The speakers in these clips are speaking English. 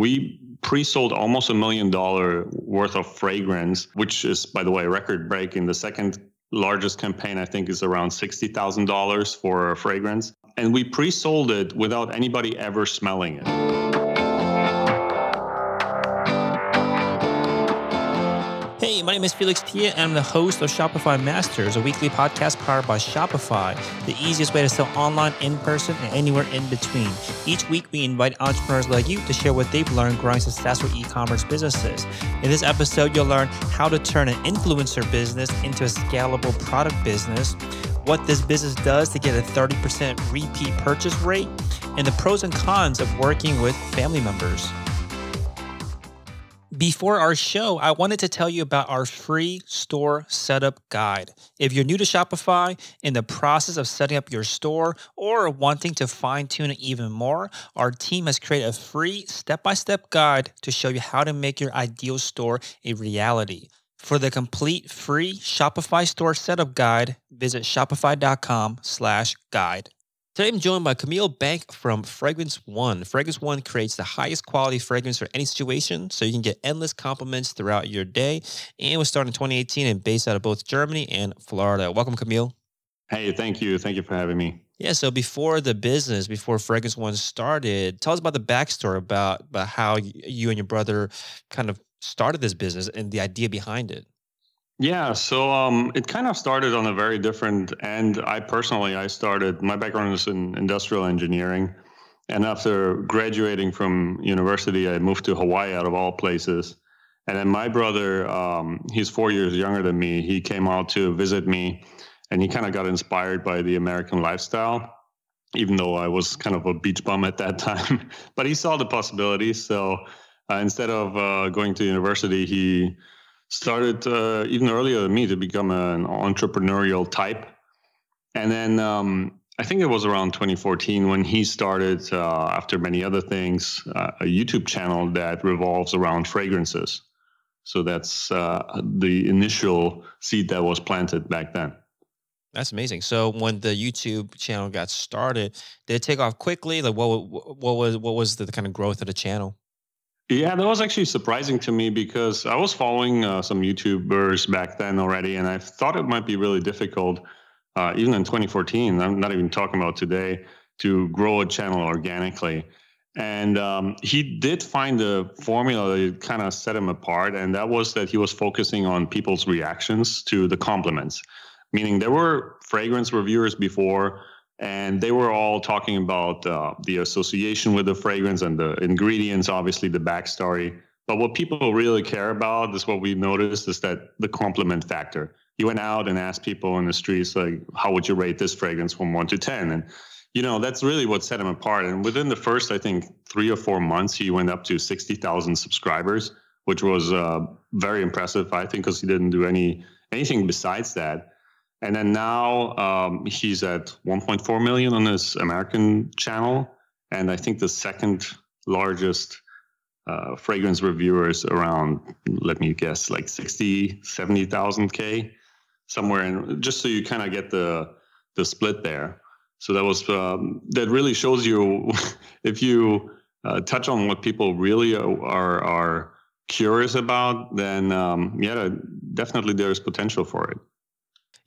We pre-sold almost a million dollar worth of fragrance, which is, by the way, record breaking. The second largest campaign, I think, is around $60,000 for a fragrance. And we pre-sold it without anybody ever smelling it. My name is Felix Thea, and I'm the host of Shopify Masters, a weekly podcast powered by Shopify, the easiest way to sell online, in person, and anywhere in between. Each week, we invite entrepreneurs like you to share what they've learned growing successful e commerce businesses. In this episode, you'll learn how to turn an influencer business into a scalable product business, what this business does to get a 30% repeat purchase rate, and the pros and cons of working with family members. Before our show, I wanted to tell you about our free store setup guide. If you're new to Shopify, in the process of setting up your store, or wanting to fine tune it even more, our team has created a free step by step guide to show you how to make your ideal store a reality. For the complete free Shopify store setup guide, visit shopify.com slash guide. Today I'm joined by Camille Bank from Fragrance One. Fragrance One creates the highest quality fragrance for any situation, so you can get endless compliments throughout your day. And was started in 2018 and based out of both Germany and Florida. Welcome, Camille. Hey, thank you. Thank you for having me. Yeah, so before the business, before Fragrance One started, tell us about the backstory about, about how you and your brother kind of started this business and the idea behind it. Yeah, so um, it kind of started on a very different end. I personally, I started. My background is in industrial engineering, and after graduating from university, I moved to Hawaii out of all places. And then my brother, um, he's four years younger than me. He came out to visit me, and he kind of got inspired by the American lifestyle, even though I was kind of a beach bum at that time. but he saw the possibilities. So uh, instead of uh, going to university, he started uh, even earlier than me to become an entrepreneurial type. And then um, I think it was around 2014 when he started, uh, after many other things, uh, a YouTube channel that revolves around fragrances. So that's uh, the initial seed that was planted back then. That's amazing. So when the YouTube channel got started, did it take off quickly? Like what what was what was the kind of growth of the channel? Yeah, that was actually surprising to me because I was following uh, some YouTubers back then already, and I thought it might be really difficult, uh, even in 2014. I'm not even talking about today, to grow a channel organically. And um, he did find a formula that kind of set him apart, and that was that he was focusing on people's reactions to the compliments. Meaning, there were fragrance reviewers before and they were all talking about uh, the association with the fragrance and the ingredients, obviously the backstory. But what people really care about is what we noticed is that the compliment factor. He went out and asked people in the streets like, "How would you rate this fragrance from one to 10? And you know that's really what set him apart. And within the first, I think, three or four months, he went up to sixty thousand subscribers, which was uh, very impressive. I think because he didn't do any anything besides that. And then now um, he's at 1.4 million on his American channel. And I think the second largest uh, fragrance reviewer is around, let me guess, like 60, 70,000 K somewhere. And just so you kind of get the, the split there. So that was, um, that really shows you if you uh, touch on what people really are, are curious about, then um, yeah, definitely there's potential for it.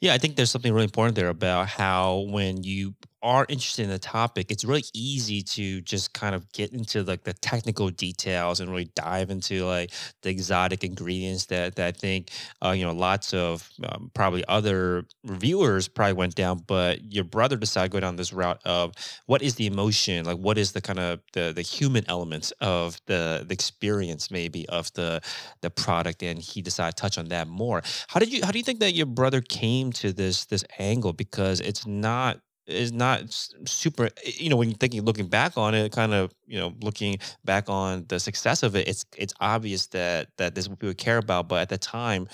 Yeah, I think there's something really important there about how when you are interested in the topic, it's really easy to just kind of get into like the technical details and really dive into like the exotic ingredients that, that I think uh, you know lots of um, probably other reviewers probably went down, but your brother decided to go down this route of what is the emotion, like what is the kind of the the human elements of the the experience maybe of the the product, and he decided to touch on that more. How did you how do you think that your brother came to this this angle because it's not is not super eh, you know when you're thinking looking back on it kind of you know looking back on the success of it it's it's obvious that that this is what people care about but at the time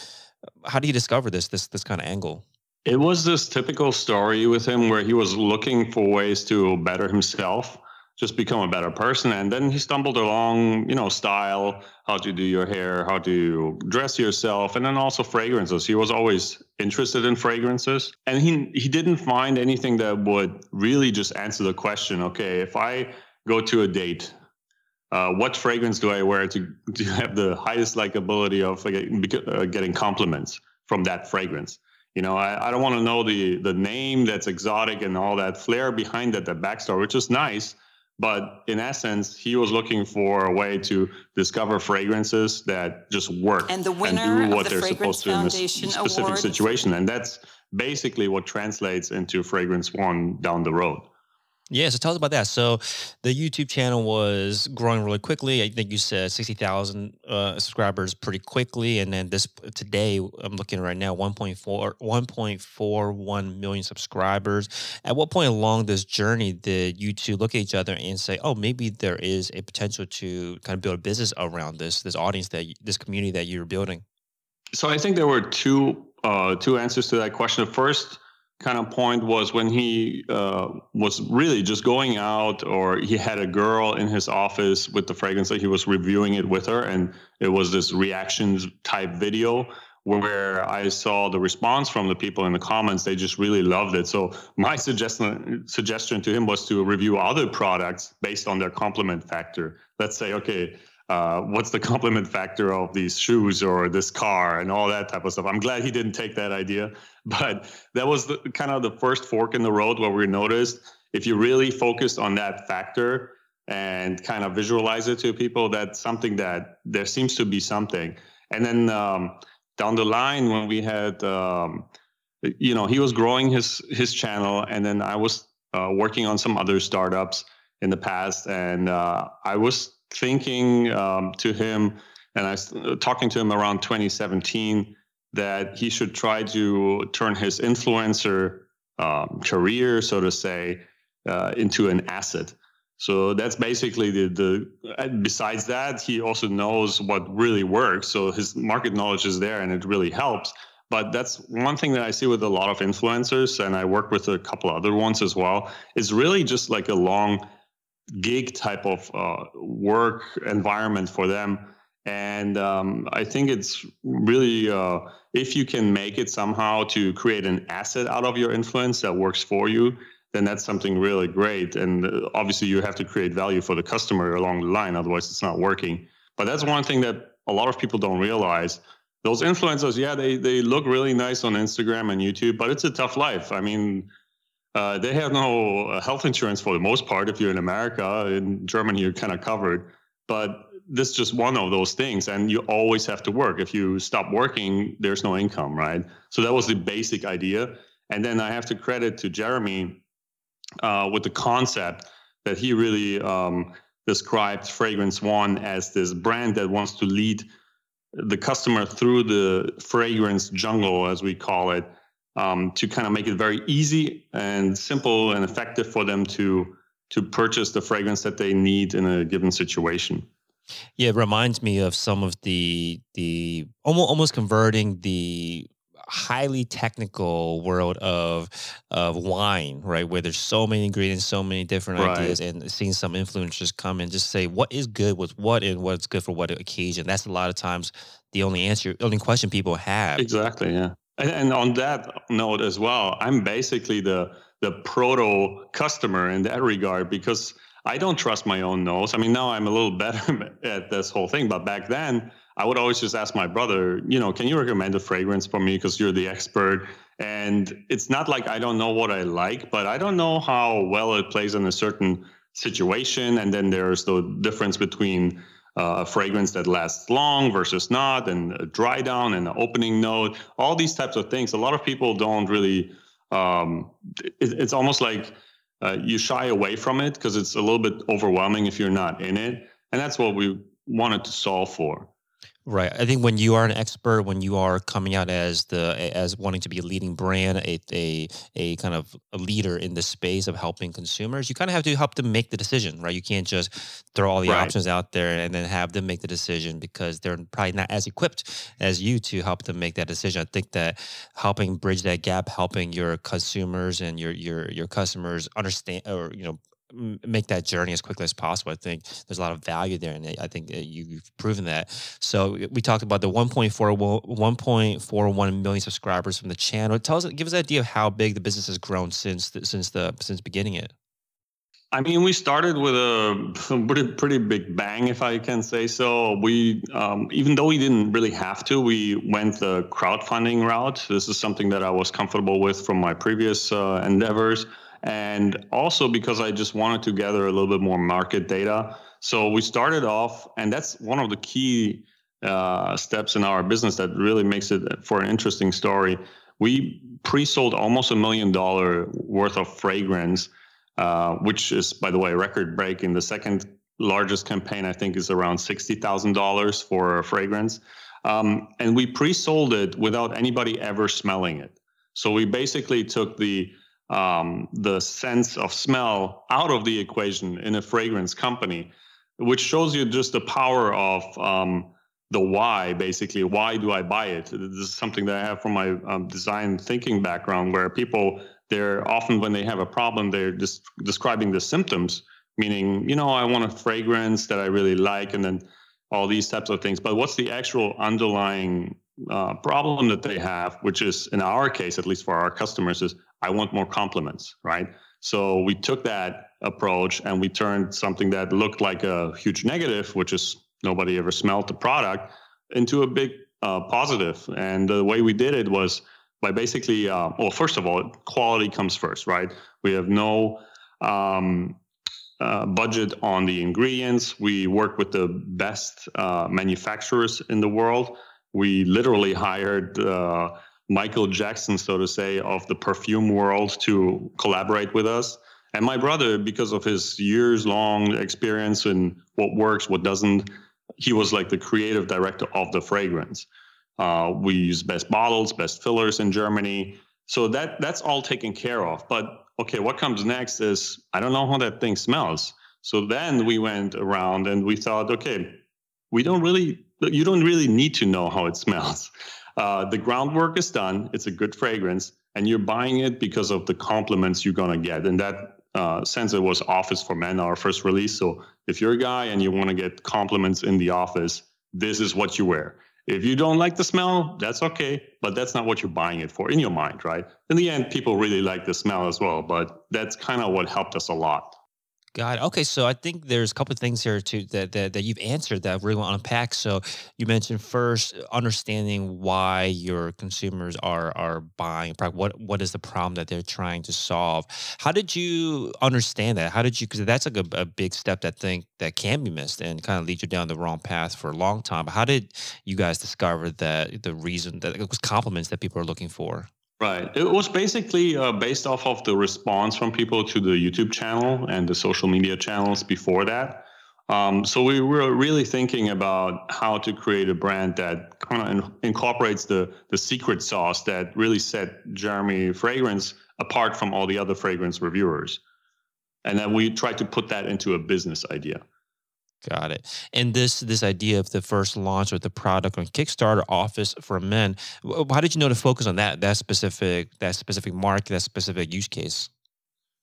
how do you discover this this this kind of angle? It was this typical story with him where he was looking for ways to better himself just become a better person. And then he stumbled along, you know, style, how to do your hair, how to dress yourself, and then also fragrances. He was always interested in fragrances. And he he didn't find anything that would really just answer the question, okay, if I go to a date, uh, what fragrance do I wear to, to have the highest likability of uh, getting compliments from that fragrance? You know, I, I don't want to know the the name that's exotic and all that flair behind it, that backstory, which is nice. But in essence, he was looking for a way to discover fragrances that just work and, the winner and do what the they're Fragrance supposed to in this Foundation specific Award. situation. And that's basically what translates into Fragrance One down the road. Yeah, so tell us about that. So, the YouTube channel was growing really quickly. I think you said sixty thousand uh, subscribers pretty quickly, and then this today I'm looking right now 1.4 1.41 million subscribers. At what point along this journey did you two look at each other and say, "Oh, maybe there is a potential to kind of build a business around this this audience that this community that you're building"? So I think there were two uh, two answers to that question. First kind of point was when he uh, was really just going out or he had a girl in his office with the fragrance that he was reviewing it with her and it was this reactions type video where I saw the response from the people in the comments. They just really loved it. So my suggestion suggestion to him was to review other products based on their compliment factor. Let's say, okay, uh, what's the compliment factor of these shoes or this car and all that type of stuff. I'm glad he didn't take that idea, but that was the, kind of the first fork in the road where we noticed if you really focus on that factor and kind of visualize it to people, that's something that there seems to be something. And then um, down the line, when we had, um, you know, he was growing his his channel, and then I was uh, working on some other startups in the past, and uh, I was thinking um, to him, and I was talking to him around 2017 that he should try to turn his influencer um, career, so to say, uh, into an asset. So that's basically the the. Besides that, he also knows what really works. So his market knowledge is there, and it really helps. But that's one thing that I see with a lot of influencers, and I work with a couple other ones as well. Is really just like a long gig type of uh, work environment for them. And um, I think it's really, uh, if you can make it somehow to create an asset out of your influence that works for you, then that's something really great. And uh, obviously, you have to create value for the customer along the line, otherwise, it's not working. But that's one thing that a lot of people don't realize. Those influencers, yeah, they, they look really nice on Instagram and YouTube, but it's a tough life. I mean, uh, they have no uh, health insurance for the most part. If you're in America, in Germany, you're kind of covered. But this is just one of those things, and you always have to work. If you stop working, there's no income, right? So that was the basic idea. And then I have to credit to Jeremy uh, with the concept that he really um, described Fragrance One as this brand that wants to lead the customer through the fragrance jungle, as we call it, um, to kind of make it very easy and simple and effective for them to to purchase the fragrance that they need in a given situation. Yeah, it reminds me of some of the the almost almost converting the highly technical world of of wine, right? Where there's so many ingredients, so many different right. ideas, and seeing some influencers come and just say what is good with what and what's good for what occasion. That's a lot of times the only answer, only question people have. Exactly. Yeah. And, and on that note as well, I'm basically the the proto customer in that regard because I don't trust my own nose. I mean, now I'm a little better at this whole thing, but back then I would always just ask my brother, you know, can you recommend a fragrance for me because you're the expert? And it's not like I don't know what I like, but I don't know how well it plays in a certain situation. And then there's the difference between uh, a fragrance that lasts long versus not, and a dry down and an opening note, all these types of things. A lot of people don't really, um, it, it's almost like uh, you shy away from it because it's a little bit overwhelming if you're not in it. And that's what we wanted to solve for. Right. I think when you are an expert, when you are coming out as the as wanting to be a leading brand, a a, a kind of a leader in the space of helping consumers, you kind of have to help them make the decision, right? You can't just throw all the right. options out there and then have them make the decision because they're probably not as equipped as you to help them make that decision. I think that helping bridge that gap, helping your consumers and your your your customers understand or you know make that journey as quickly as possible. I think there's a lot of value there, and I think you've proven that. So we talked about the 1.4 1.41 million subscribers from the channel. Tell us, give us an idea of how big the business has grown since the, since the since beginning it. I mean, we started with a pretty, pretty big bang, if I can say so. We, um, even though we didn't really have to, we went the crowdfunding route. This is something that I was comfortable with from my previous uh, endeavors, and also because I just wanted to gather a little bit more market data. So we started off, and that's one of the key uh, steps in our business that really makes it for an interesting story. We pre-sold almost a million dollar worth of fragrance uh, which is, by the way, record breaking. The second largest campaign, I think, is around $60,000 for a fragrance. Um, and we pre sold it without anybody ever smelling it. So we basically took the um, the sense of smell out of the equation in a fragrance company, which shows you just the power of um, the why. Basically, why do I buy it? This is something that I have from my um, design thinking background, where people they're often when they have a problem they're just describing the symptoms meaning you know i want a fragrance that i really like and then all these types of things but what's the actual underlying uh, problem that they have which is in our case at least for our customers is i want more compliments right so we took that approach and we turned something that looked like a huge negative which is nobody ever smelled the product into a big uh, positive and the way we did it was by basically, uh, well, first of all, quality comes first, right? We have no um, uh, budget on the ingredients. We work with the best uh, manufacturers in the world. We literally hired uh, Michael Jackson, so to say, of the perfume world to collaborate with us. And my brother, because of his years long experience in what works, what doesn't, he was like the creative director of the fragrance. Uh, we use best bottles, best fillers in Germany. So that that's all taken care of. But okay, what comes next is I don't know how that thing smells. So then we went around and we thought, okay, we don't really, you don't really need to know how it smells. Uh, the groundwork is done. It's a good fragrance, and you're buying it because of the compliments you're gonna get. And that uh, sense it was Office for Men, our first release. So if you're a guy and you want to get compliments in the office, this is what you wear. If you don't like the smell, that's okay, but that's not what you're buying it for in your mind, right? In the end, people really like the smell as well, but that's kind of what helped us a lot. It. Okay, so I think there's a couple of things here too that, that that you've answered that I really want to unpack. So you mentioned first uh, understanding why your consumers are are buying product. What what is the problem that they're trying to solve? How did you understand that? How did you? Because that's like a, a big step that think that can be missed and kind of lead you down the wrong path for a long time. But how did you guys discover that the reason that it was compliments that people are looking for? Right. It was basically uh, based off of the response from people to the YouTube channel and the social media channels before that. Um, so we were really thinking about how to create a brand that kind of in- incorporates the the secret sauce that really set Jeremy Fragrance apart from all the other fragrance reviewers, and then we tried to put that into a business idea. Got it. And this this idea of the first launch of the product on Kickstarter, Office for Men. How did you know to focus on that that specific that specific market, that specific use case?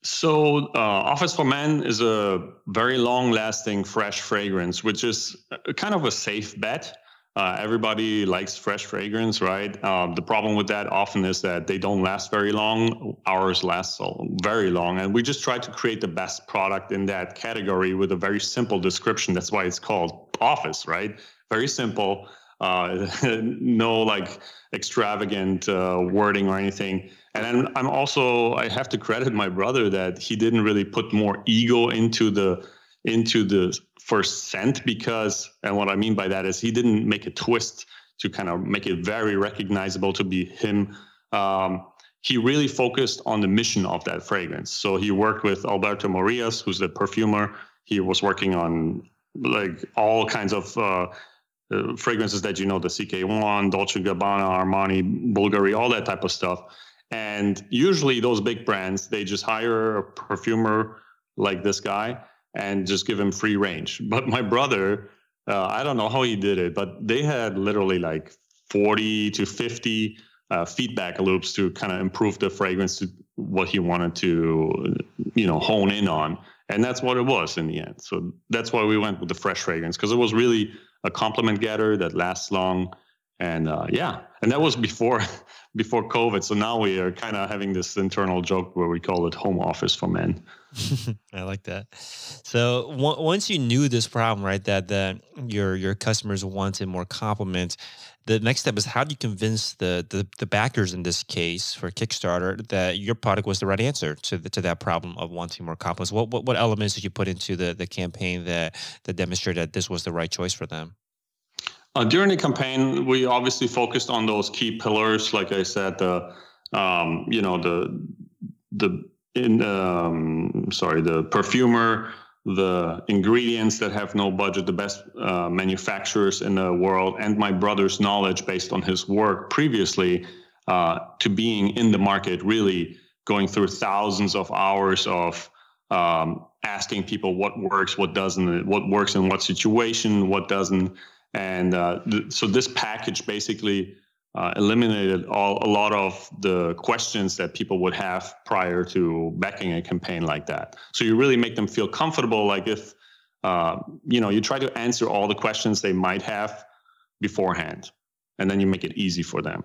So, uh, Office for Men is a very long lasting fresh fragrance, which is kind of a safe bet. Uh, everybody likes fresh fragrance, right? Um, the problem with that often is that they don't last very long. Ours last so very long, and we just try to create the best product in that category with a very simple description. That's why it's called Office, right? Very simple, uh, no like extravagant uh, wording or anything. And then I'm also I have to credit my brother that he didn't really put more ego into the into the first scent because, and what I mean by that is he didn't make a twist to kind of make it very recognizable to be him. Um, he really focused on the mission of that fragrance. So he worked with Alberto Morillas, who's the perfumer. He was working on like all kinds of uh, uh, fragrances that you know, the CK1, Dolce Gabbana, Armani, Bulgari, all that type of stuff. And usually those big brands, they just hire a perfumer like this guy and just give him free range. But my brother, uh, I don't know how he did it, but they had literally like 40 to 50 uh, feedback loops to kind of improve the fragrance to what he wanted to, you know, hone in on. And that's what it was in the end. So that's why we went with the fresh fragrance because it was really a compliment getter that lasts long And uh, yeah, and that was before before COVID. So now we are kind of having this internal joke where we call it home office for men. I like that. So w- once you knew this problem, right, that that your your customers wanted more compliments, the next step is how do you convince the, the the backers in this case for Kickstarter that your product was the right answer to the, to that problem of wanting more compliments? What, what what elements did you put into the the campaign that that demonstrated that this was the right choice for them? Uh, during the campaign, we obviously focused on those key pillars, like I said, the um, you know the the in um, sorry the perfumer, the ingredients that have no budget, the best uh, manufacturers in the world, and my brother's knowledge based on his work previously uh, to being in the market, really going through thousands of hours of um, asking people what works, what doesn't, what works in what situation, what doesn't and uh, th- so this package basically uh, eliminated all a lot of the questions that people would have prior to backing a campaign like that. So you really make them feel comfortable. Like if uh, you know you try to answer all the questions they might have beforehand, and then you make it easy for them.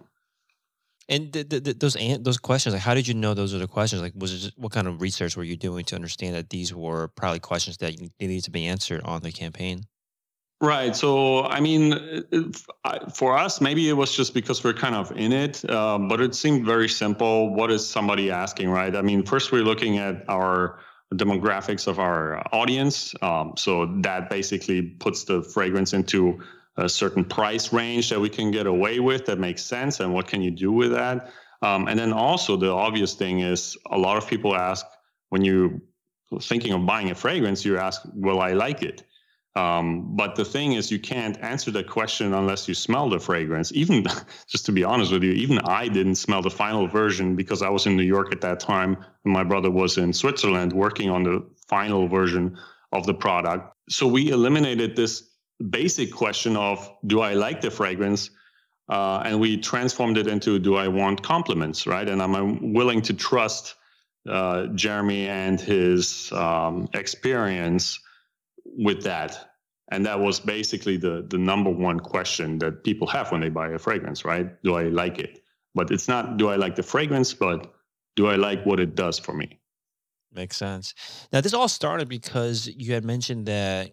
And the, the, those those questions, like how did you know those are the questions? Like, was it what kind of research were you doing to understand that these were probably questions that needed to be answered on the campaign? Right. So, I mean, for us, maybe it was just because we're kind of in it, um, but it seemed very simple. What is somebody asking, right? I mean, first we're looking at our demographics of our audience. Um, so that basically puts the fragrance into a certain price range that we can get away with that makes sense. And what can you do with that? Um, and then also the obvious thing is a lot of people ask when you're thinking of buying a fragrance, you ask, will I like it? Um, but the thing is, you can't answer that question unless you smell the fragrance. Even, just to be honest with you, even I didn't smell the final version because I was in New York at that time, and my brother was in Switzerland working on the final version of the product. So we eliminated this basic question of, do I like the fragrance? Uh, and we transformed it into, do I want compliments, right? And I'm willing to trust uh, Jeremy and his um, experience with that. And that was basically the the number one question that people have when they buy a fragrance, right? Do I like it? But it's not do I like the fragrance, but do I like what it does for me? Makes sense. Now this all started because you had mentioned that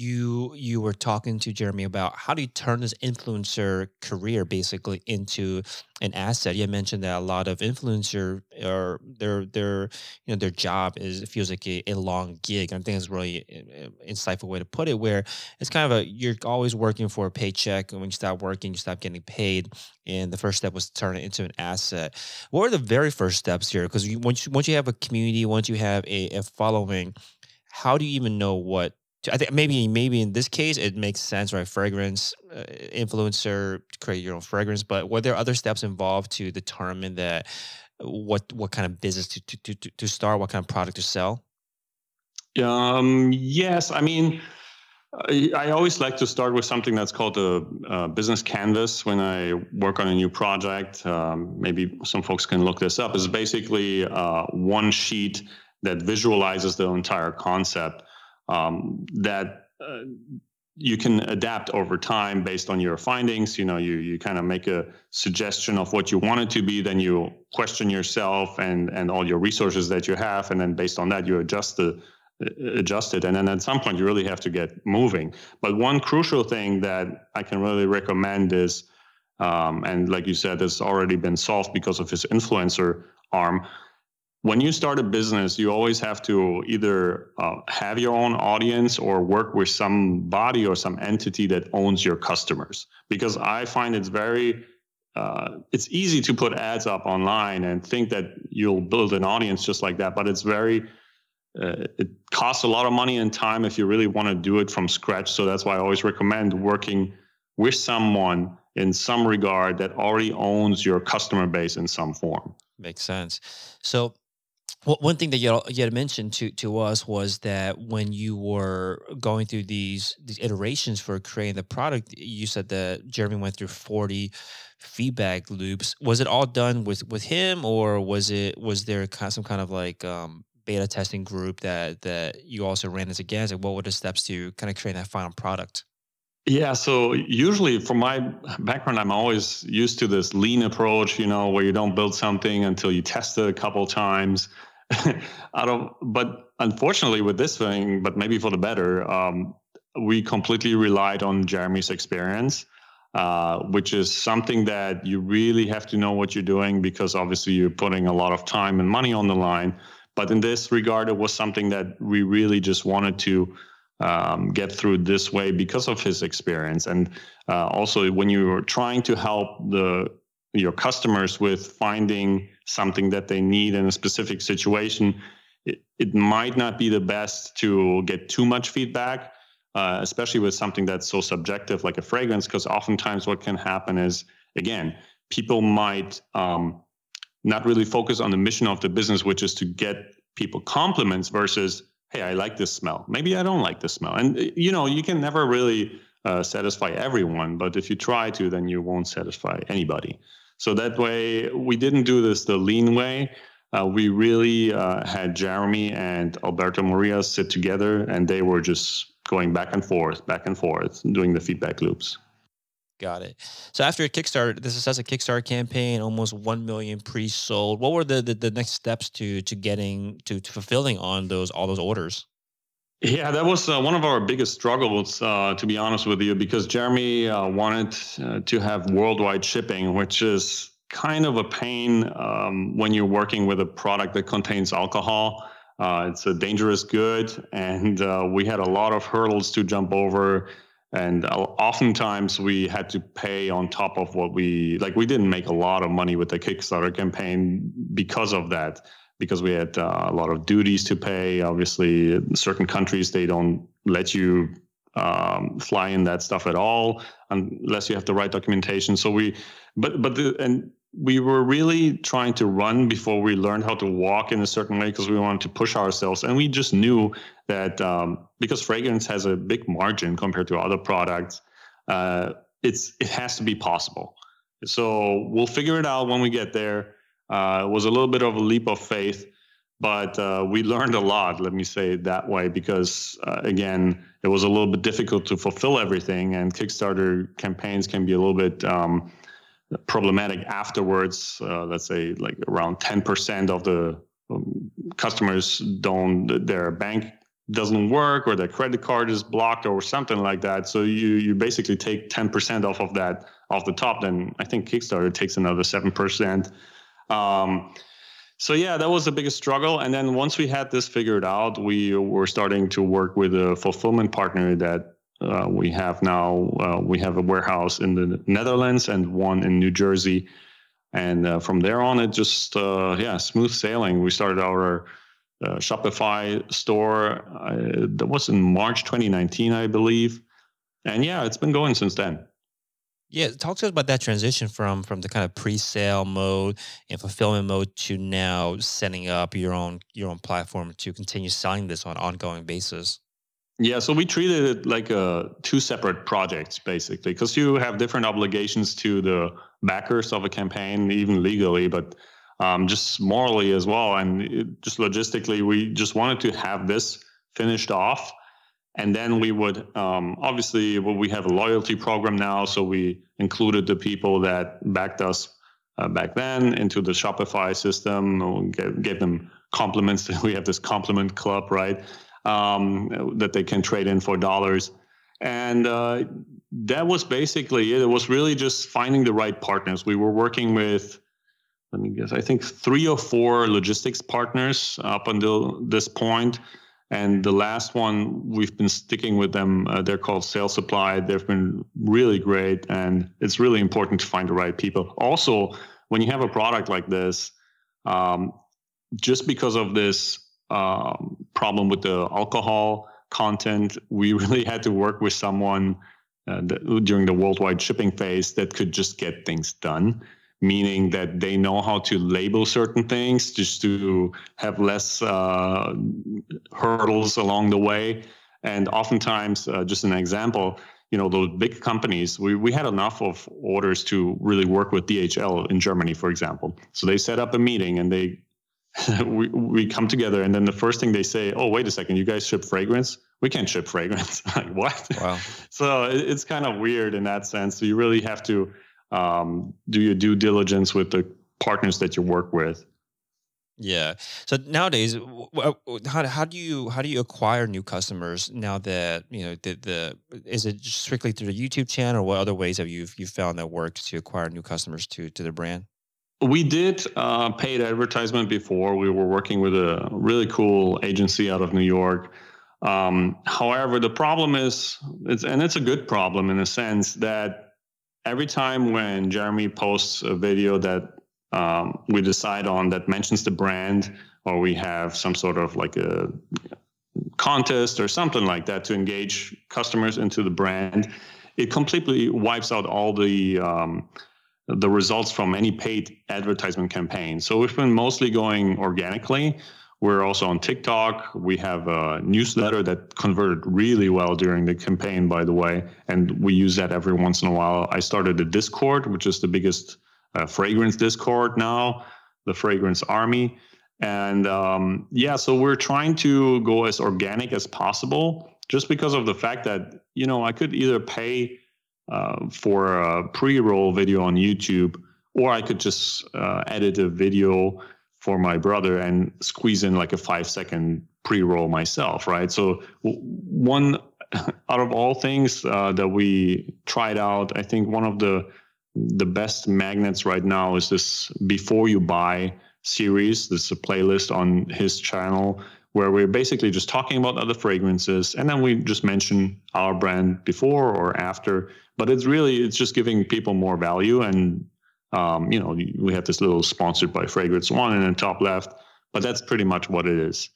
you you were talking to Jeremy about how do you turn this influencer career basically into an asset. You mentioned that a lot of influencer are their their you know their job is feels like a, a long gig. I think it's really eh, eh, insightful way to put it, where it's kind of a you're always working for a paycheck, and when you stop working, you stop getting paid. And the first step was to turn it into an asset. What are the very first steps here? Because once once you have a community, once you have a, a following, how do you even know what I think maybe maybe in this case it makes sense, right? Fragrance uh, influencer, create your own fragrance. But were there other steps involved to determine that what what kind of business to to to, to start, what kind of product to sell? Um, yes, I mean. I, I always like to start with something that's called a, a business canvas when I work on a new project. Um, maybe some folks can look this up. It's basically uh, one sheet that visualizes the entire concept um, that uh, you can adapt over time based on your findings. You know, you you kind of make a suggestion of what you want it to be, then you question yourself and and all your resources that you have, and then based on that you adjust the adjust it and then at some point you really have to get moving but one crucial thing that i can really recommend is um, and like you said has already been solved because of his influencer arm when you start a business, you always have to either uh, have your own audience or work with somebody or some entity that owns your customers. Because I find it's very, uh, it's easy to put ads up online and think that you'll build an audience just like that, but it's very, uh, it costs a lot of money and time if you really want to do it from scratch. So that's why I always recommend working with someone in some regard that already owns your customer base in some form. Makes sense. So well, one thing that you, had mentioned to, to us was that when you were going through these these iterations for creating the product, you said that Jeremy went through forty feedback loops. Was it all done with with him, or was it was there some kind of like um, beta testing group that that you also ran this against? Like, what were the steps to kind of create that final product? Yeah, so usually from my background, I'm always used to this lean approach, you know, where you don't build something until you test it a couple times. Out of, but unfortunately, with this thing, but maybe for the better, um, we completely relied on Jeremy's experience, uh, which is something that you really have to know what you're doing because obviously you're putting a lot of time and money on the line. But in this regard, it was something that we really just wanted to um, get through this way because of his experience. And uh, also, when you're trying to help the your customers with finding something that they need in a specific situation, it, it might not be the best to get too much feedback, uh, especially with something that's so subjective like a fragrance, because oftentimes what can happen is, again, people might um, not really focus on the mission of the business, which is to get people compliments versus hey, I like this smell. Maybe I don't like this smell. And, uh, you know, you can never really uh, satisfy everyone, but if you try to, then you won't satisfy anybody. So that way, we didn't do this the lean way. Uh, we really uh, had Jeremy and Alberto Morillas sit together, and they were just going back and forth, back and forth, doing the feedback loops. Got it. So after a Kickstarter, this is as a Kickstarter campaign, almost one million pre-sold. What were the, the, the next steps to to getting to, to fulfilling on those all those orders? Yeah, that was uh, one of our biggest struggles, uh, to be honest with you, because Jeremy uh, wanted uh, to have worldwide shipping, which is kind of a pain um, when you're working with a product that contains alcohol. Uh, it's a dangerous good, and uh, we had a lot of hurdles to jump over and oftentimes we had to pay on top of what we like we didn't make a lot of money with the kickstarter campaign because of that because we had uh, a lot of duties to pay. Obviously certain countries they don't let you um, fly in that stuff at all unless you have the right documentation. So we but but the, and we were really trying to run before we learned how to walk in a certain way because we wanted to push ourselves. And we just knew that um, because fragrance has a big margin compared to other products uh, it's it has to be possible. So we'll figure it out when we get there uh, it was a little bit of a leap of faith but uh, we learned a lot let me say it that way because uh, again it was a little bit difficult to fulfill everything and kickstarter campaigns can be a little bit um, problematic afterwards. Uh, let's say like around 10% of the um, customers don't, their bank doesn't work or their credit card is blocked or something like that. So you you basically take 10% off of that off the top. Then I think Kickstarter takes another 7%. Um, so yeah, that was the biggest struggle. And then once we had this figured out, we were starting to work with a fulfillment partner that uh, we have now uh, we have a warehouse in the Netherlands and one in New Jersey, and uh, from there on it just uh, yeah smooth sailing. We started our uh, Shopify store that was in March 2019, I believe, and yeah, it's been going since then. Yeah, talk to us about that transition from from the kind of pre-sale mode and fulfillment mode to now setting up your own your own platform to continue selling this on an ongoing basis. Yeah, so we treated it like uh, two separate projects, basically, because you have different obligations to the backers of a campaign, even legally, but um, just morally as well. And it, just logistically, we just wanted to have this finished off. And then we would um, obviously, well, we have a loyalty program now. So we included the people that backed us uh, back then into the Shopify system, we gave, gave them compliments. We have this compliment club, right? um, that they can trade in for dollars. And uh, that was basically it. It was really just finding the right partners. We were working with, let me guess, I think three or four logistics partners up until this point. And the last one, we've been sticking with them. Uh, they're called Sales Supply. They've been really great. And it's really important to find the right people. Also, when you have a product like this, um, just because of this um, problem with the alcohol content, we really had to work with someone uh, during the worldwide shipping phase that could just get things done. Meaning that they know how to label certain things just to have less uh, hurdles along the way. And oftentimes, uh, just an example, you know those big companies we, we had enough of orders to really work with dhl in germany for example so they set up a meeting and they we, we come together and then the first thing they say, oh, wait a second, you guys ship fragrance? We can't ship fragrance. like, what? Wow. so it, it's kind of weird in that sense. So you really have to um, do your due diligence with the partners that you work with. Yeah. So nowadays, how, how do you how do you acquire new customers now that you know the the is it strictly through the YouTube channel? Or what other ways have you you found that works to acquire new customers to to the brand? We did uh, paid advertisement before. We were working with a really cool agency out of New York. Um, however, the problem is, it's, and it's a good problem in a sense that every time when Jeremy posts a video that um, we decide on that mentions the brand, or we have some sort of like a contest or something like that to engage customers into the brand, it completely wipes out all the um, the results from any paid advertisement campaign. So we've been mostly going organically. We're also on TikTok. We have a newsletter that converted really well during the campaign, by the way, and we use that every once in a while. I started a Discord, which is the biggest uh, fragrance Discord now, the Fragrance Army. And um, yeah, so we're trying to go as organic as possible just because of the fact that, you know, I could either pay uh, for a pre-roll video on YouTube, or I could just uh, edit a video for my brother and squeeze in like a five second pre-roll myself, right? So one out of all things uh, that we tried out, I think one of the the best magnets right now is this before you buy series. This is a playlist on his channel where we're basically just talking about other fragrances and then we just mention our brand before or after but it's really it's just giving people more value and um, you know we have this little sponsored by fragrance one in the top left but that's pretty much what it is.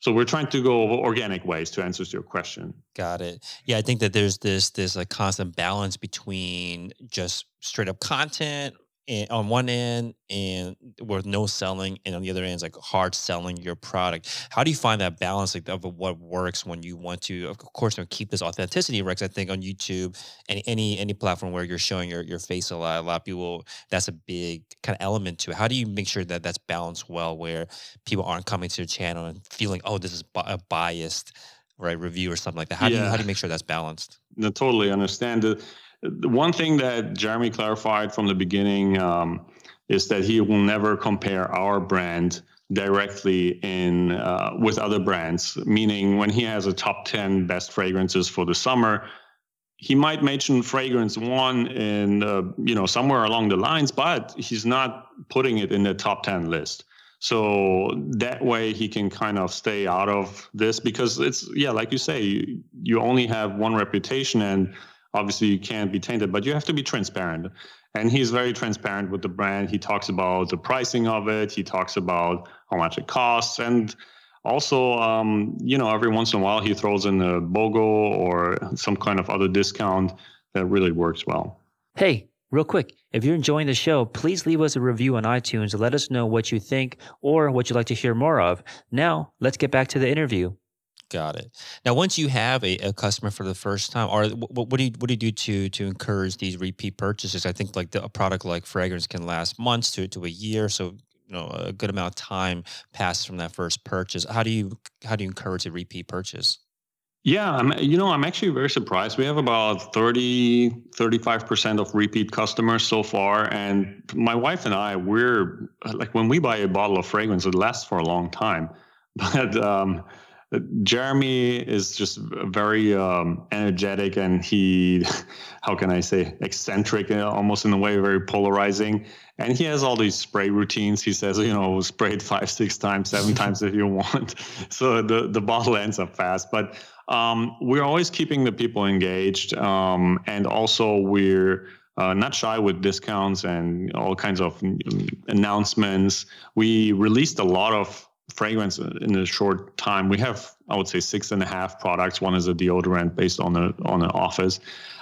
So we're trying to go organic ways to answer your question. Got it. Yeah i think that there's this this like constant balance between just straight up content and on one end and with no selling and on the other end is like hard selling your product. How do you find that balance like, of uh, what works when you want to of course you know, keep this authenticity rex i think on youtube and any any platform where you're showing your, your face a lot a lot of people that's a big kind of element to it. How do you make sure that that's balanced well where people aren't coming to your channel and feeling oh this is a biased right review or something like that? How yeah. do you how do you make sure that's balanced? No totally understand it. the one thing that Jeremy clarified from the beginning um, is that he will never compare our brand directly in uh, with other brands. Meaning, when he has a top ten best fragrances for the summer, he might mention fragrance one in uh, you know somewhere along the lines, but he's not putting it in the top ten list. So that way he can kind of stay out of this because it's yeah, like you say, you, you only have one reputation and obviously you can't be tainted, but you have to be transparent. And he's very transparent with the brand. He talks about the pricing of it. He talks about how much it costs, and also, um, you know, every once in a while he throws in a BOGO or some kind of other discount that really works well. Hey, real quick, if you're enjoying the show, please leave us a review on iTunes let us know what you think or what you'd like to hear more of. Now, let's get back to the interview. Got it. Now, once you have a, a customer for the first time, or what, what, do you what do you do to to encourage these repeat purchases? I think like the, a product like fragrance can last months to to a year, so you know a good amount of time passes from that first purchase. How do you how do you encourage a repeat purchase? Yeah, I'm, you know, I'm actually very surprised. We have about 30, 35% of repeat customers so far. And my wife and I, we're like, when we buy a bottle of fragrance, it lasts for a long time. But um, Jeremy is just very um, energetic and he, how can I say, eccentric, uh, almost in a way, very polarizing. And he has all these spray routines. He says, you know, spray it five, six times, seven times if you want. So the, the bottle ends up fast. But um, we're always keeping the people engaged. Um, and also, we're uh, not shy with discounts and all kinds of um, announcements. We released a lot of fragrance in a short time. We have, I would say, six and a half products. One is a deodorant based on the on the office,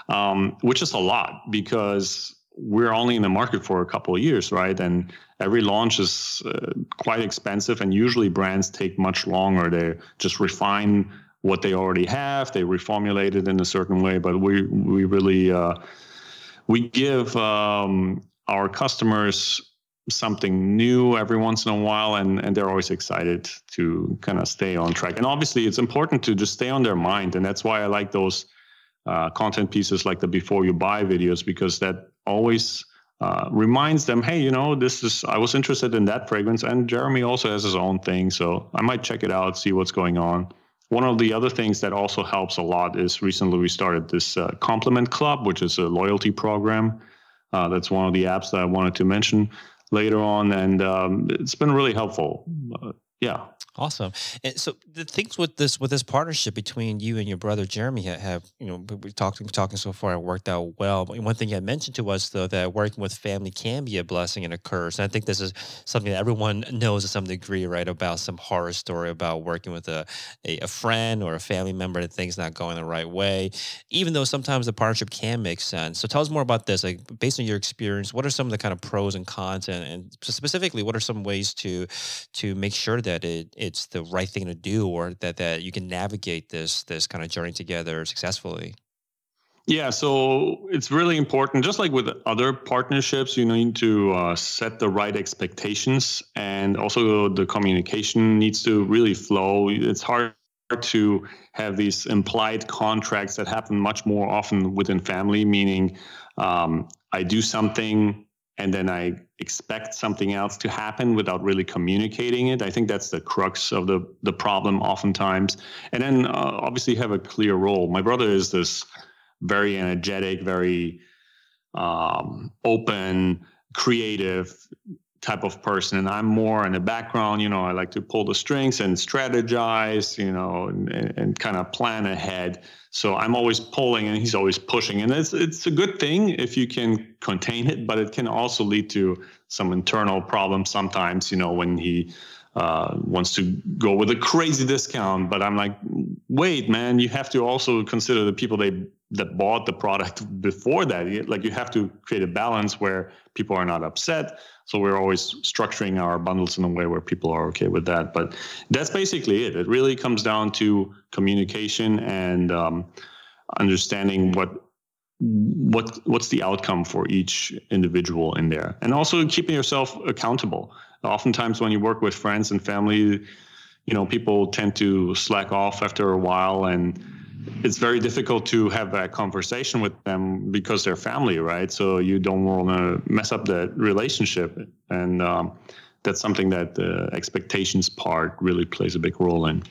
um, which is a lot because we're only in the market for a couple of years, right? And every launch is uh, quite expensive, and usually brands take much longer. They just refine what they already have. They reformulate it in a certain way, but we we really uh, we give um, our customers something new every once in a while and, and they're always excited to kind of stay on track. And obviously it's important to just stay on their mind and that's why i like those uh, content pieces like the before you buy videos because that always uh, reminds them hey you know this is i was interested in that fragrance and jeremy also has his own thing so i might check it out see what's going on. One of the other things that also helps a lot is recently we started this uh, compliment club which is a loyalty program. Uh, that's one of the apps that i wanted to mention later on, and um, it's been really helpful. Uh, yeah. Awesome. And so the things with this with this partnership between you and your brother Jeremy have, you know we we've talked talking so far and worked out well. But one thing you had mentioned to us though that working with family can be a blessing and a curse. And I think this is something that everyone knows to some degree, right? About some horror story about working with a, a, a friend or a family member and things not going the right way. Even though sometimes the partnership can make sense. So tell us more about this. Like based on your experience, what are some of the kind of pros and cons and, and specifically what are some ways to to make sure that it it's the right thing to do or that that you can navigate this this kind of journey together successfully. Yeah so it's really important just like with other partnerships you need to uh, set the right expectations and also the communication needs to really flow. It's hard to have these implied contracts that happen much more often within family meaning um, i do something and then I expect something else to happen without really communicating it. I think that's the crux of the the problem oftentimes. And then uh, obviously have a clear role. My brother is this very energetic, very um, open, creative type of person. And i'm more in the background you know i like to pull the strings and strategize you know and, and kind of plan ahead. So i'm always pulling and he's always pushing. And it's it's a good thing if you can contain it but it can also lead to some internal problems sometimes you know when he uh, wants to go with a crazy discount but i'm like wait man you have to also consider the people they that bought the product before that like you have to create a balance where people are not upset so we're always structuring our bundles in a way where people are okay with that. But that's basically it. It really comes down to communication and um, understanding what what what's the outcome for each individual in there, and also keeping yourself accountable. Oftentimes, when you work with friends and family, you know people tend to slack off after a while and it's very difficult to have that conversation with them because they're family, right? So you don't want to mess up that relationship, and um, that's something that the expectations part really plays a big role in.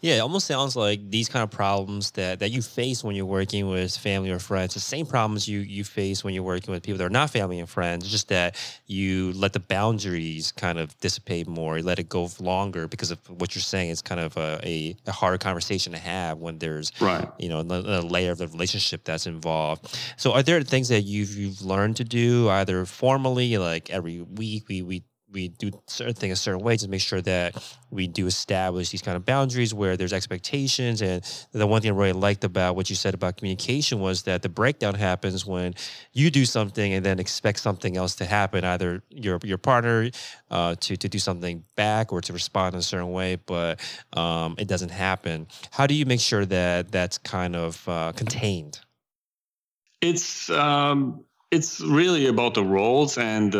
Yeah, it almost sounds like these kind of problems that, that you face when you're working with family or friends, the same problems you, you face when you're working with people that are not family and friends, just that you let the boundaries kind of dissipate more, you let it go longer because of what you're saying. It's kind of a, a, a hard conversation to have when there's, right. you know, a, a layer of the relationship that's involved. So are there things that you've, you've learned to do either formally, like every week we, we we do certain things a certain way to make sure that we do establish these kind of boundaries where there's expectations. And the one thing I really liked about what you said about communication was that the breakdown happens when you do something and then expect something else to happen, either your your partner uh, to to do something back or to respond in a certain way, but um, it doesn't happen. How do you make sure that that's kind of uh, contained? It's um, it's really about the roles and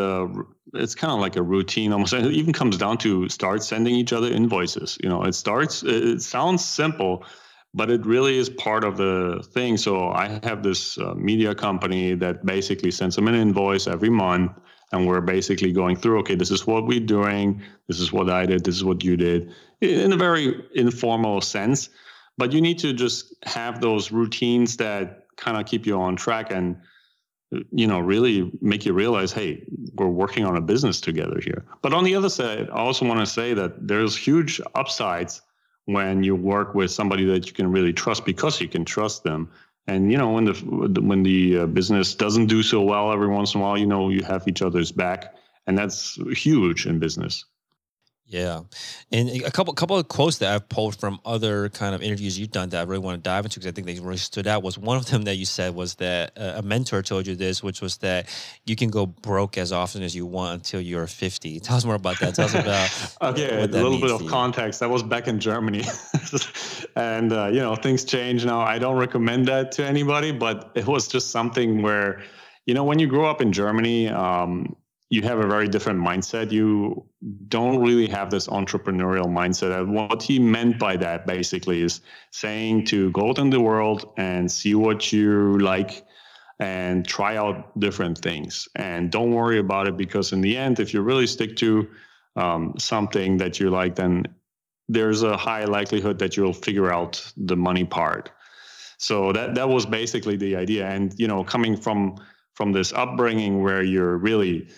it's kind of like a routine almost it even comes down to start sending each other invoices you know it starts it sounds simple but it really is part of the thing. So i have this uh, media company that basically sends them an invoice every month and we're basically going through okay this is what we're doing this is what i did this is what you did in a very informal sense. But you need to just have those routines that kind of keep you on track and you know really make you realize hey we're working on a business together here. But on the other side i also want to say that there's huge upsides when you work with somebody that you can really trust because you can trust them. And you know when the when the uh, business doesn't do so well every once in a while you know you have each other's back. And that's huge in business yeah, and a couple couple of quotes that I've pulled from other kind of interviews you've done that I really want to dive into because I think they really stood out. Was one of them that you said was that uh, a mentor told you this, which was that you can go broke as often as you want until you're 50. Tell us more about that. Tell us about okay, a little bit of context. That was back in Germany, and uh, you know things change now. I don't recommend that to anybody, but it was just something where you know when you grow up in Germany. Um, you have a very different mindset. You don't really have this entrepreneurial mindset. And what he meant by that basically is saying to go out in the world and see what you like and try out different things. And don't worry about it because in the end, if you really stick to um, something that you like, then there's a high likelihood that you'll figure out the money part. So that that was basically the idea. And you know, coming from from this upbringing where you're really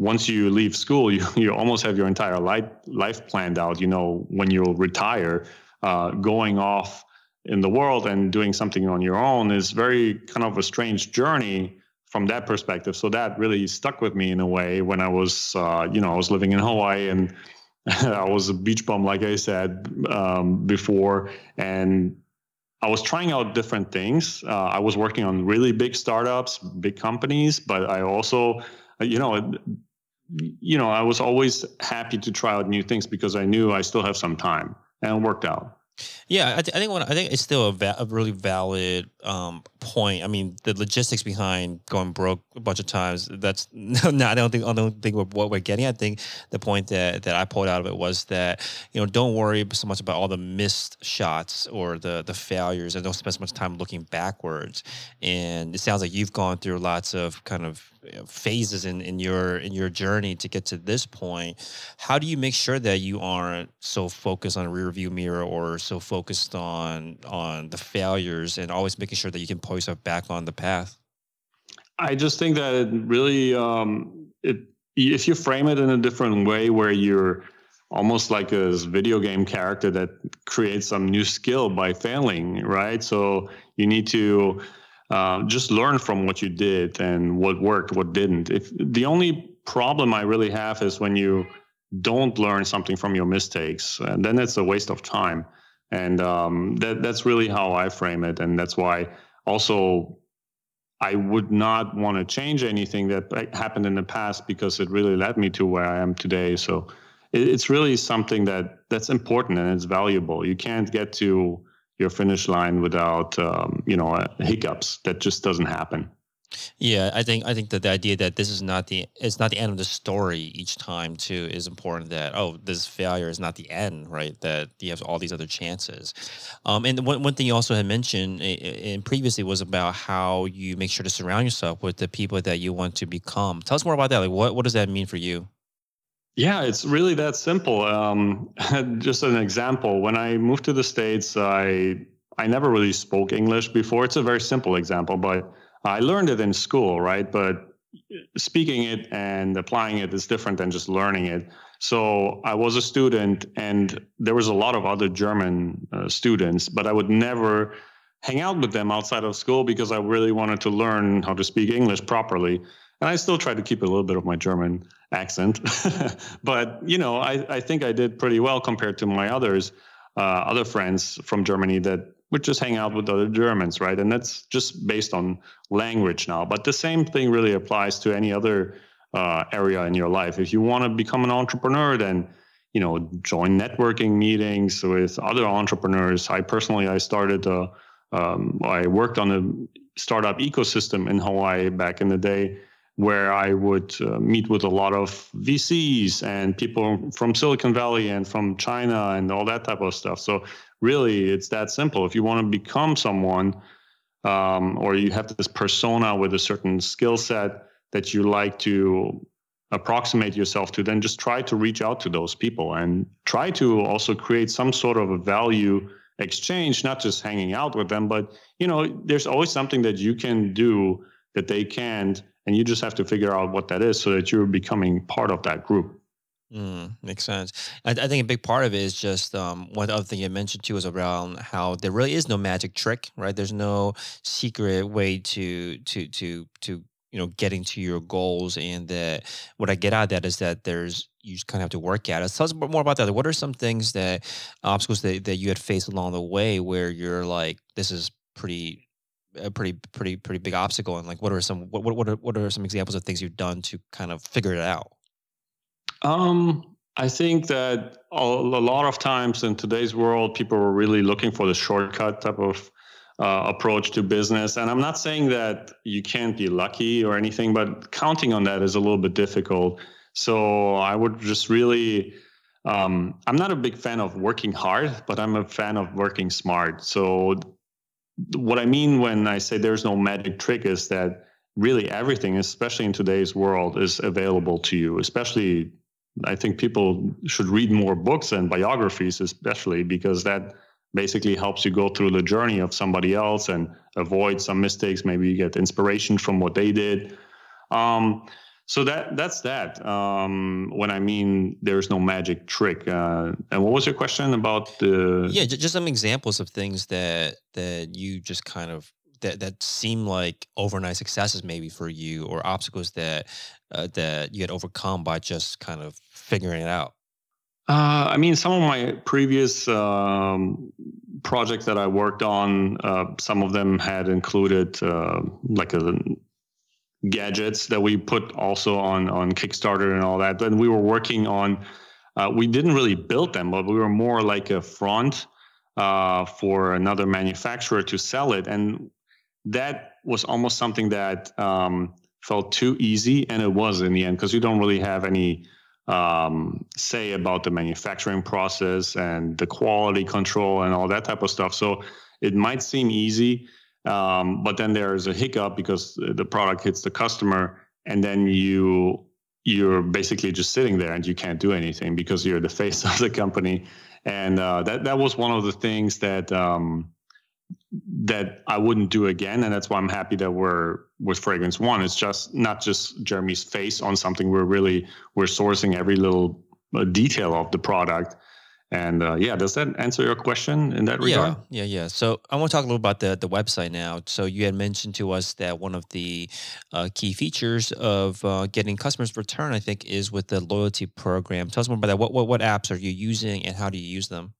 once you leave school, you, you almost have your entire life life planned out. You know when you'll retire, uh, going off in the world and doing something on your own is very kind of a strange journey from that perspective. So that really stuck with me in a way when I was, uh, you know, I was living in Hawaii and I was a beach bum, like I said um, before, and I was trying out different things. Uh, I was working on really big startups, big companies, but I also, you know, you know, I was always happy to try out new things because I knew I still have some time, and it worked out. Yeah, I, th- I think I think it's still a, va- a really valid um, point. I mean, the logistics behind going broke a bunch of times. That's no, I don't think I don't think what we're getting. I think the point that that I pulled out of it was that you know don't worry so much about all the missed shots or the the failures, and don't spend so much time looking backwards. And it sounds like you've gone through lots of kind of phases in, in your in your journey to get to this point how do you make sure that you aren't so focused on a rear view mirror or so focused on on the failures and always making sure that you can pull yourself back on the path? I just think that it really um, it if you frame it in a different way where you're almost like a video game character that creates some new skill by failing right? So you need to uh, just learn from what you did and what worked, what didn't. If the only problem I really have is when you don't learn something from your mistakes, and then it's a waste of time. And um, that that's really how I frame it, and that's why also I would not want to change anything that happened in the past because it really led me to where I am today. So it's really something that that's important and it's valuable. You can't get to your finish line without um, you know uh, hiccups. That just doesn't happen. Yeah, I think I think that the idea that this is not the it's not the end of the story each time too is important. That oh, this failure is not the end, right? That you have all these other chances. Um, and one one thing you also had mentioned and previously was about how you make sure to surround yourself with the people that you want to become. Tell us more about that. Like, what what does that mean for you? Yeah, it's really that simple. Um, just an example. When I moved to the states, I I never really spoke English before. It's a very simple example, but I learned it in school, right? But speaking it and applying it is different than just learning it. So I was a student, and there was a lot of other German uh, students, but I would never hang out with them outside of school because I really wanted to learn how to speak English properly and I still try to keep a little bit of my German accent, but you know, I, I think I did pretty well compared to my others, uh, other friends from Germany that would just hang out with other Germans, right? And that's just based on language now. But the same thing really applies to any other uh, area in your life. If you want to become an entrepreneur, then you know, join networking meetings with other entrepreneurs. I personally, I started, uh, um, I worked on a startup ecosystem in Hawaii back in the day where I would uh, meet with a lot of VCs and people from Silicon Valley and from China and all that type of stuff. So really, it's that simple. If you want to become someone, um, or you have this persona with a certain skill set that you like to approximate yourself to, then just try to reach out to those people and try to also create some sort of a value exchange, not just hanging out with them, but you know, there's always something that you can do that they can't and you just have to figure out what that is so that you're becoming part of that group Mm, makes sense. I, I, think a big part of it is just um, one other thing you mentioned too is around how there really is no magic trick, right? There's no secret way to to to to you know getting to your goals, and that what I get out of that is that there's you just kind of have to work at it. Tell us more about that. What are some things that obstacles that, that you had faced along the way where you're like, this is pretty a pretty pretty pretty big obstacle and like what are some what what are, what are some examples of things you've done to kind of figure it out um i think that a lot of times in today's world people are really looking for the shortcut type of uh, approach to business. And I'm not saying that you can't be lucky or anything, but counting on that is a little bit difficult. So I would just really, um, I'm not a big fan of working hard, but I'm a fan of working smart. So what I mean when I say there's no magic trick is that really everything, especially in today's world, is available to you. Especially, I think people should read more books and biographies, especially because that basically helps you go through the journey of somebody else and avoid some mistakes. Maybe you get inspiration from what they did. Um, so that that's that. Um, when I mean there's no magic trick. Uh, and what was your question about the? Yeah, just some examples of things that that you just kind of that that seem like overnight successes maybe for you, or obstacles that uh, that you had overcome by just kind of figuring it out. Uh, I mean, some of my previous um, projects that I worked on, uh, some of them had included uh, like a gadgets that we put also on on Kickstarter and all that. Then we were working on. Uh, we didn't really build them, but we were more like a front uh, for another manufacturer to sell it, and that was almost something that um, felt too easy, and it was in the end because you don't really have any um, say about the manufacturing process and the quality control and all that type of stuff. So it might seem easy, um, but then there's a hiccup because the product hits the customer, and then you you're basically just sitting there and you can't do anything because you're the face of the company. And uh, that that was one of the things that um, that I wouldn't do again, and that's why I'm happy that we're with Fragrance One. It's just not just Jeremy's face on something. We're really we're sourcing every little uh, detail of the product and uh, yeah, does that answer your question in that regard? Yeah, yeah, yeah. So I want to talk a little about the the website now. So you had mentioned to us that one of the uh, key features of uh, getting customers return, I think, is with the loyalty program. Tell us more about that. What what what apps are you using, and how do you use them?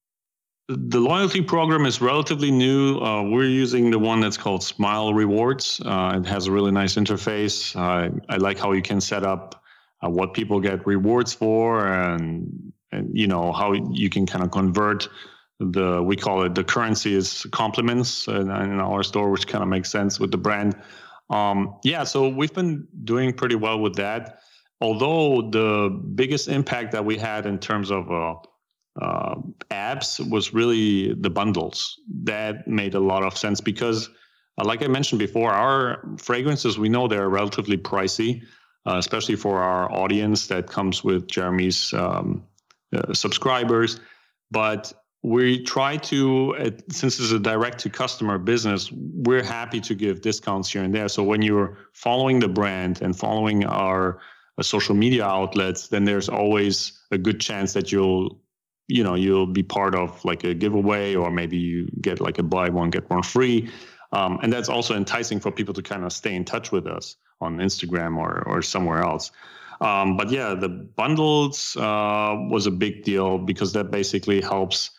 The loyalty program is relatively new. Uh, we're using the one that's called Smile Rewards. Uh, it has a really nice interface. I like how you can set up uh, what people get rewards for and and you know how you can kind of convert the we call it the currency is compliments in, our store, which kind of makes sense with the brand. Um, yeah, so we've been doing pretty well with that. Although the biggest impact that we had in terms of uh, uh, apps was really the bundles. That made a lot of sense because, uh, like I mentioned before, our fragrances we know they're relatively pricey, uh, especially for our audience that comes with Jeremy's um, uh, subscribers. But we try to, uh, since it's a direct to customer business, we're happy to give discounts here and there. So when you're following the brand and following our uh, social media outlets, then there's always a good chance that you'll you know you'll be part of like a giveaway or maybe you get like a buy one get one free um, and that's also enticing for people to kind of stay in touch with us on instagram or, or somewhere else um, but yeah, the bundles uh, was a big deal because that basically helps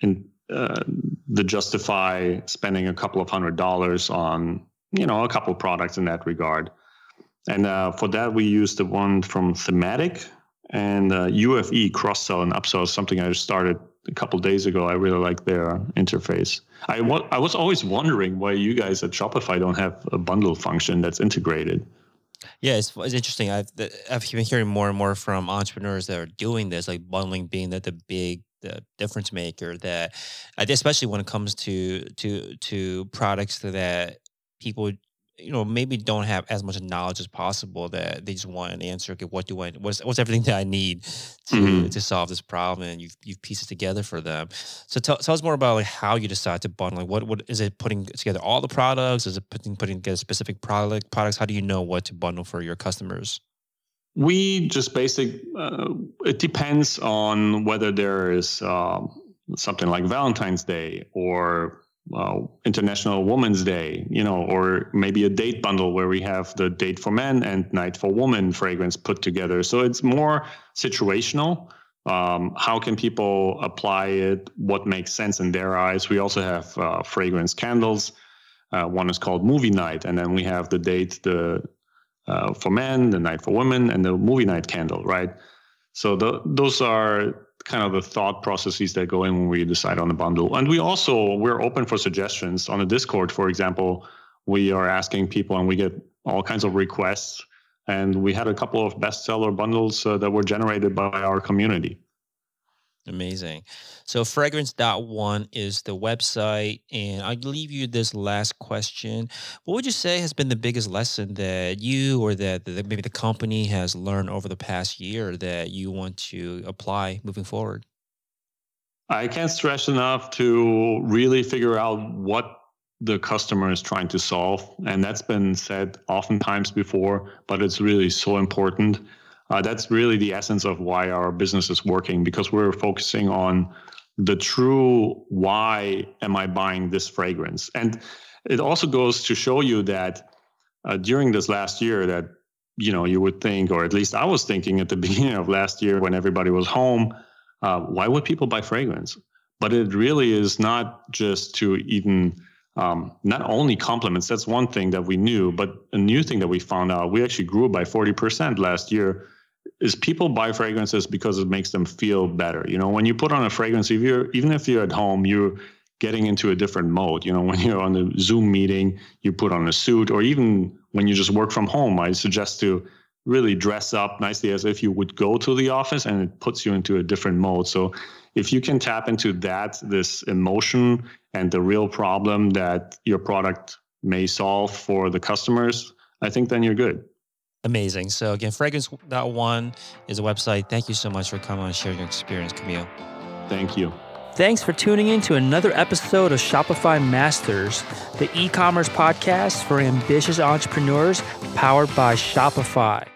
in uh, the justify spending a couple of hundred dollars on you know a couple of products in that regard. And uh, for that, we used the one from Thematic and UFE uh, cross sell and upsell is something I started a couple days ago. I really like their interface. I, wa- I was always wondering why you guys at Shopify don't have a bundle function that's integrated. Yeah, it's, it's interesting. I've I've been hearing more and more from entrepreneurs that are doing this, like bundling being the, the big the difference maker. That especially when it comes to to to products that people you know maybe don't have as much knowledge as possible that they just want an answer okay what do i what's what's everything that i need to mm-hmm. to solve this problem? And you've you've pieced it together for them. So tell, tell us more about like how you decide to bundle like what what is it putting together all the products? Is it putting putting together specific product products? How do you know what to bundle for your customers? We just basic uh, it depends on whether there is uh, something like valentine's day or uh, International Women's Day, you know, or maybe a date bundle where we have the date for men and night for women fragrance put together. So it's more situational. Um, how can people apply it? What makes sense in their eyes? We also have uh, fragrance candles. Uh, one is called Movie Night, and then we have the date the uh, for men, the night for women, and the movie night candle, right? So the, those are kind of the thought processes that go in when we decide on a bundle. And we also we're open for suggestions on the Discord, for example. We are asking people, and we get all kinds of requests. And we had a couple of bestseller bundles uh, that were generated by our community. Amazing. So fragrance dot one is the website. And I'll leave you this last question. What would you say has been the biggest lesson that you or that, that maybe the company has learned over the past year that you want to apply moving forward? I can't stress enough to really figure out what the customer is trying to solve. And that's been said oftentimes before, but it's really so important. Uh, that's really the essence of why our business is working because we're focusing on the true why am I buying this fragrance? And it also goes to show you that uh, during this last year that you know you would think or at least i was thinking at the beginning of last year when everybody was home uh, why would people buy fragrance but it really is not just to even um, not only compliments that's one thing that we knew but a new thing that we found out we actually grew by 40% last year is people buy fragrances because it makes them feel better. You know, when you put on a fragrance, if you're even if you're at home, you're getting into a different mode. You know, when you're on the Zoom meeting, you put on a suit, or even when you just work from home, I suggest to really dress up nicely as if you would go to the office and it puts you into a different mode. So if you can tap into that, this emotion and the real problem that your product may solve for the customers, I think then you're good. Amazing. So again, fragrance.one is a website. Thank you so much for coming and sharing your experience, Camille. Thank you. Thanks for tuning in to another episode of Shopify Masters, the e commerce podcast for ambitious entrepreneurs powered by Shopify.